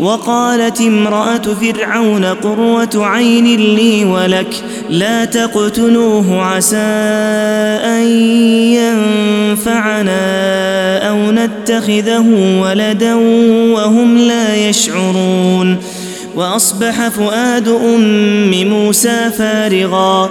وقالت امرأة فرعون قروة عين لي ولك لا تقتلوه عسى أن ينفعنا أو نتخذه ولدا وهم لا يشعرون. وأصبح فؤاد أم موسى فارغا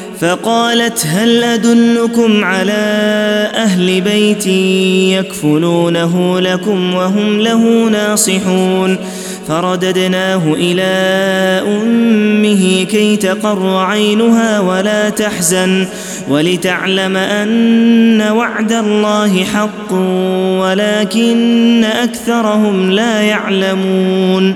فقالت هل أدلكم على أهل بيت يكفلونه لكم وهم له ناصحون؟ فرددناه إلى أمه كي تقر عينها ولا تحزن ولتعلم أن وعد الله حق ولكن أكثرهم لا يعلمون.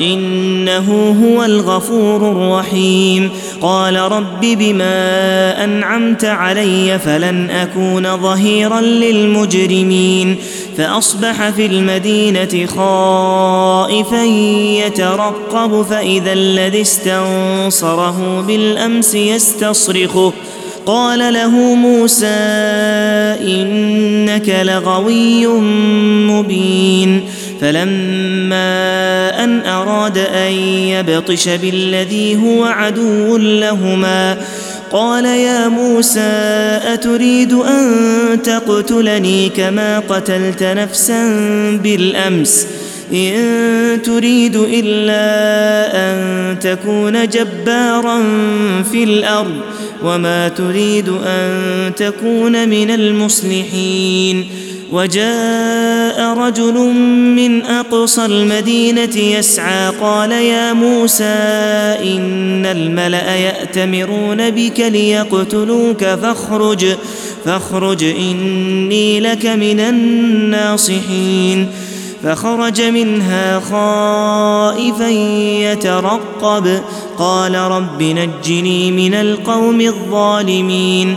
إنه هو الغفور الرحيم. قال رب بما أنعمت علي فلن أكون ظهيرا للمجرمين. فأصبح في المدينة خائفا يترقب فإذا الذي استنصره بالأمس يستصرخه. قال له موسى إنك لغوي مبين. فلما أن أراد أن يبطش بالذي هو عدو لهما قال يا موسى أتريد أن تقتلني كما قتلت نفسا بالأمس؟ إن تريد إلا أن تكون جبارا في الأرض وما تريد أن تكون من المصلحين. وجاء رجل من أقصى المدينة يسعى قال يا موسى إن الملأ يأتمرون بك ليقتلوك فاخرج فاخرج إني لك من الناصحين. فخرج منها خائفا يترقب قال رب نجني من القوم الظالمين.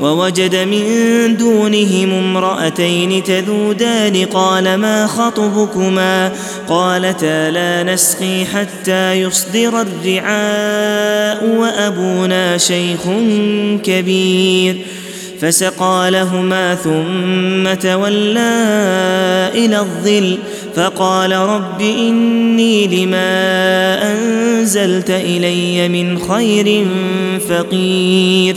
ووجد من دونهم امرأتين تذودان قال ما خطبكما قالتا لا نسقي حتى يصدر الرعاء وأبونا شيخ كبير فسقى لهما ثم تولى إلى الظل فقال رب إني لما أنزلت إلي من خير فقير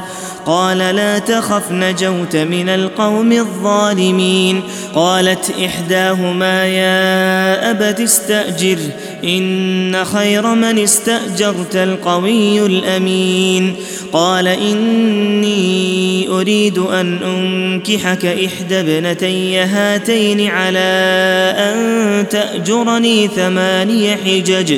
قال لا تخف نجوت من القوم الظالمين. قالت إحداهما يا أبت استأجر إن خير من استأجرت القوي الأمين. قال إني أريد أن أنكحك إحدى ابنتي هاتين على أن تأجرني ثماني حجج.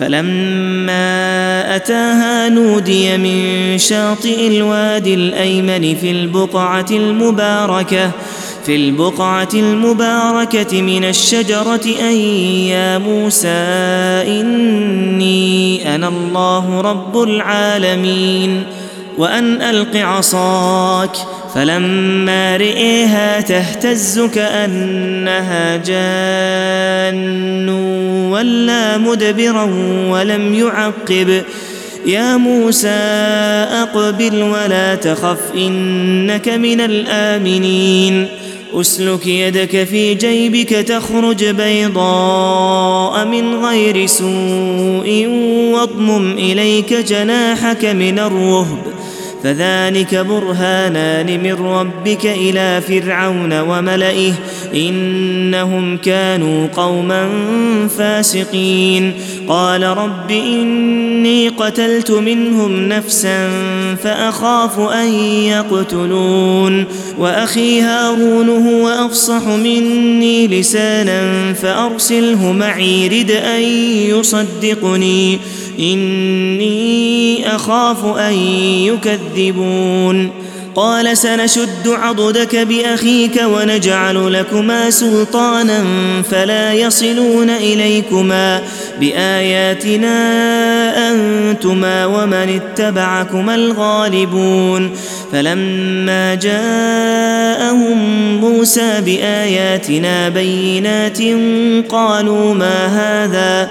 فلما أتاها نودي من شاطئ الوادي الأيمن في البقعة المباركة في البقعة المباركة من الشجرة أن يا موسى إني أنا الله رب العالمين وأن ألق عصاك فلما رئيها تهتز كأنها جان ولا مدبرا ولم يعقب. يا موسى أقبل ولا تخف إنك من الآمنين. أسلك يدك في جيبك تخرج بيضاء من غير سوء واضمم إليك جناحك من الرهب. فذلك برهانان من ربك إلى فرعون وملئه إنهم كانوا قوما فاسقين. قال رب إني قتلت منهم نفسا فأخاف أن يقتلون. وأخي هارون هو أفصح مني لسانا فأرسله معي رد أن يصدقني. إني أخاف أن يكذبون. قال سنشد عضدك بأخيك ونجعل لكما سلطانا فلا يصلون إليكما بآياتنا أنتما ومن اتبعكما الغالبون. فلما جاءهم موسى بآياتنا بينات قالوا ما هذا؟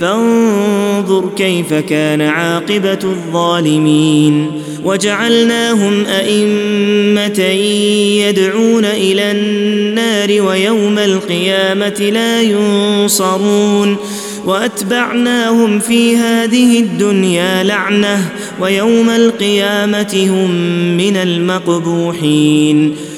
فانظر كيف كان عاقبة الظالمين. وجعلناهم أئمة يدعون إلى النار ويوم القيامة لا ينصرون. وأتبعناهم في هذه الدنيا لعنة ويوم القيامة هم من المقبوحين.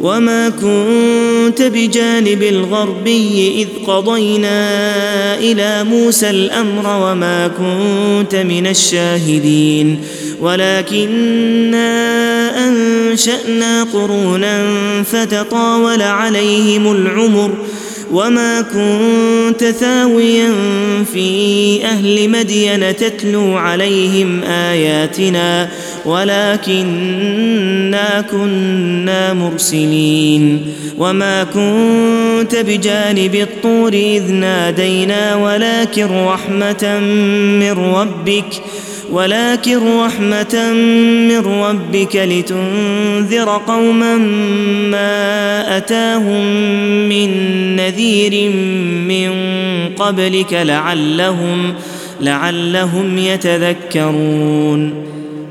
وما كنت بجانب الغربي اذ قضينا إلى موسى الامر وما كنت من الشاهدين ولكنا انشانا قرونا فتطاول عليهم العمر وما كنت ثاويا في أهل مدين تتلو عليهم اياتنا ولكنا كنا مرسلين وما كنت بجانب الطور إذ نادينا ولكن رحمة من ربك ولكن رحمة من ربك لتنذر قوما ما أتاهم من نذير من قبلك لعلهم لعلهم يتذكرون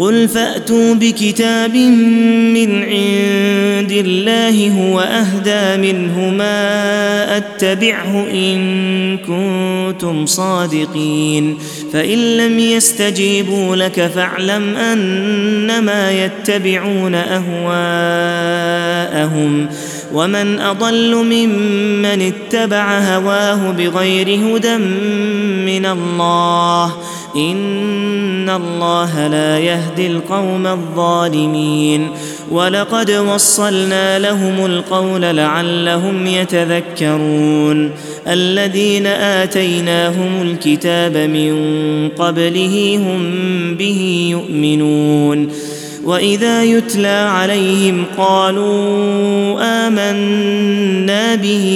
قل فأتوا بكتاب من عند الله هو أهدى منه ما أتبعه إن كنتم صادقين فإن لم يستجيبوا لك فاعلم أنما يتبعون أهواءهم ومن أضل ممن اتبع هواه بغير هدى من الله ان الله لا يهدي القوم الظالمين ولقد وصلنا لهم القول لعلهم يتذكرون الذين اتيناهم الكتاب من قبله هم به يؤمنون واذا يتلى عليهم قالوا امنا به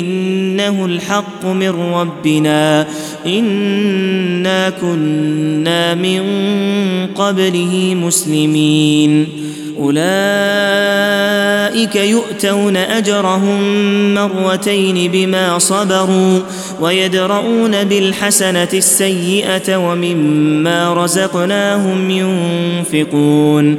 انه الحق من ربنا انا كنا من قبله مسلمين اولئك يؤتون اجرهم مرتين بما صبروا ويدرؤون بالحسنه السيئه ومما رزقناهم ينفقون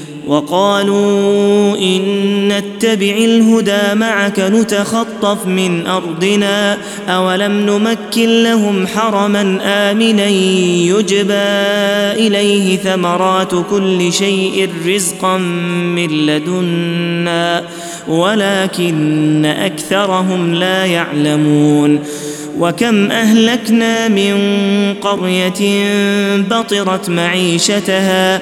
وقالوا إن نتبع الهدى معك نتخطف من أرضنا أولم نمكن لهم حرما آمنا يجبى إليه ثمرات كل شيء رزقا من لدنا ولكن أكثرهم لا يعلمون. وكم أهلكنا من قرية بطرت معيشتها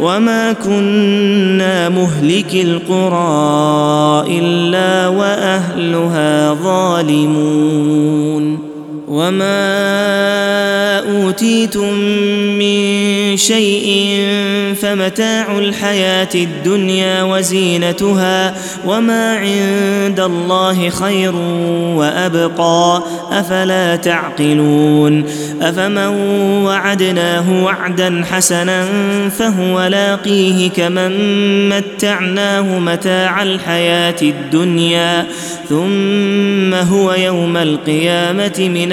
وما كنا مهلك القرى الا واهلها ظالمون وما اوتيتم من شيء فمتاع الحياة الدنيا وزينتها وما عند الله خير وابقى افلا تعقلون افمن وعدناه وعدا حسنا فهو لاقيه كمن متعناه متاع الحياة الدنيا ثم هو يوم القيامه من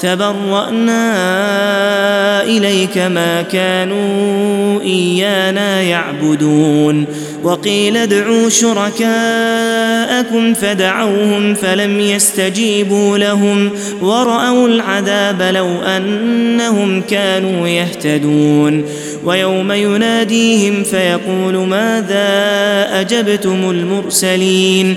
تبرأنا إليك ما كانوا إيانا يعبدون. وقيل ادعوا شركاءكم فدعوهم فلم يستجيبوا لهم ورأوا العذاب لو أنهم كانوا يهتدون. ويوم يناديهم فيقول ماذا أجبتم المرسلين؟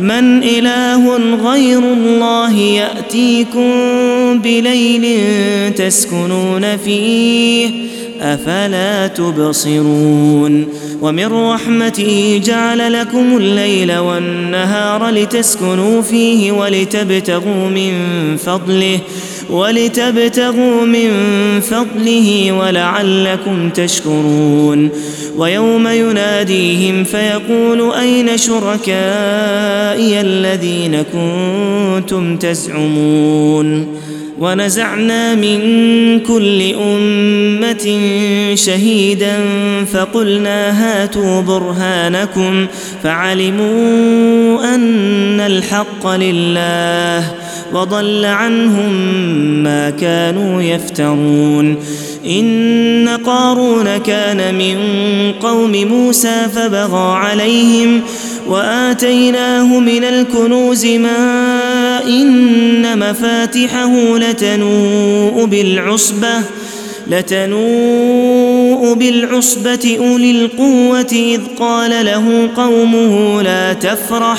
من إله غير الله يأتيكم بليل تسكنون فيه أفلا تبصرون ومن رحمته جعل لكم الليل والنهار لتسكنوا فيه ولتبتغوا من فضله ولتبتغوا من فضله ولعلكم تشكرون. ويوم يناديهم فيقول أين شركائي الذين كنتم تزعمون؟ ونزعنا من كل أمة شهيدا فقلنا هاتوا برهانكم فعلموا أن الحق لله. وضل عنهم ما كانوا يفترون. إن قارون كان من قوم موسى فبغى عليهم وآتيناه من الكنوز ما إن مفاتحه لتنوء بالعصبة لتنوء بالعصبة أولي القوة إذ قال له قومه لا تفرح.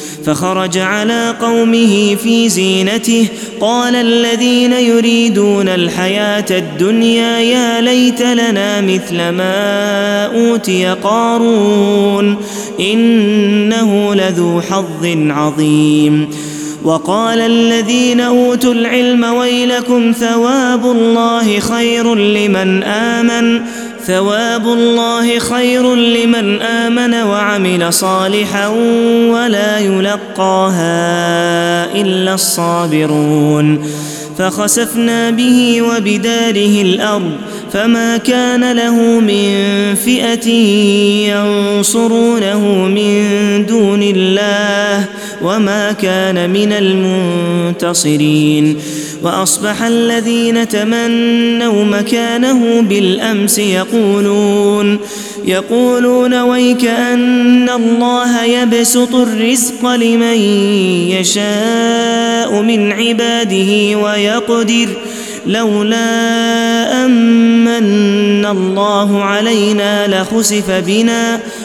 فخرج على قومه في زينته. قال الذين يريدون الحياة الدنيا يا ليت لنا مثل ما أوتي قارون إنه لذو حظ عظيم. وقال الذين أوتوا العلم ويلكم ثواب الله خير لمن آمن. ثواب الله خير لمن آمن وعمل صالحا ولا يلقاها إلا الصابرون فخسفنا به وبداره الأرض فما كان له من فئة ينصرونه من دون الله وما كان من المنتصرين وأصبح الذين تمنوا مكانه بالأمس يقولون يقولون ويك أن الله يبسط الرزق لمن يشاء من عباده ويقدر لولا أمن الله علينا لخسف بنا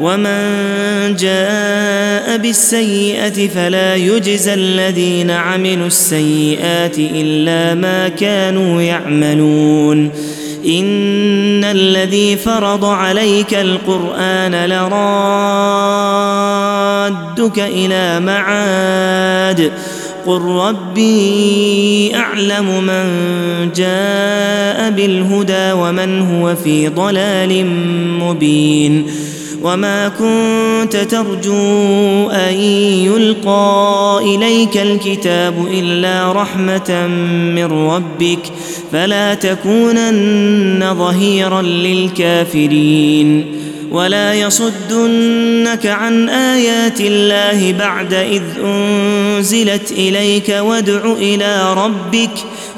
ومن جاء بالسيئه فلا يجزى الذين عملوا السيئات الا ما كانوا يعملون ان الذي فرض عليك القران لرادك إلى معاد قل ربي اعلم من جاء بالهدى ومن هو في ضلال مبين وما كنت ترجو ان يلقى اليك الكتاب الا رحمه من ربك فلا تكونن ظهيرا للكافرين ولا يصدنك عن ايات الله بعد اذ انزلت اليك وادع إلى ربك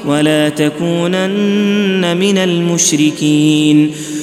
ولا تكونن من المشركين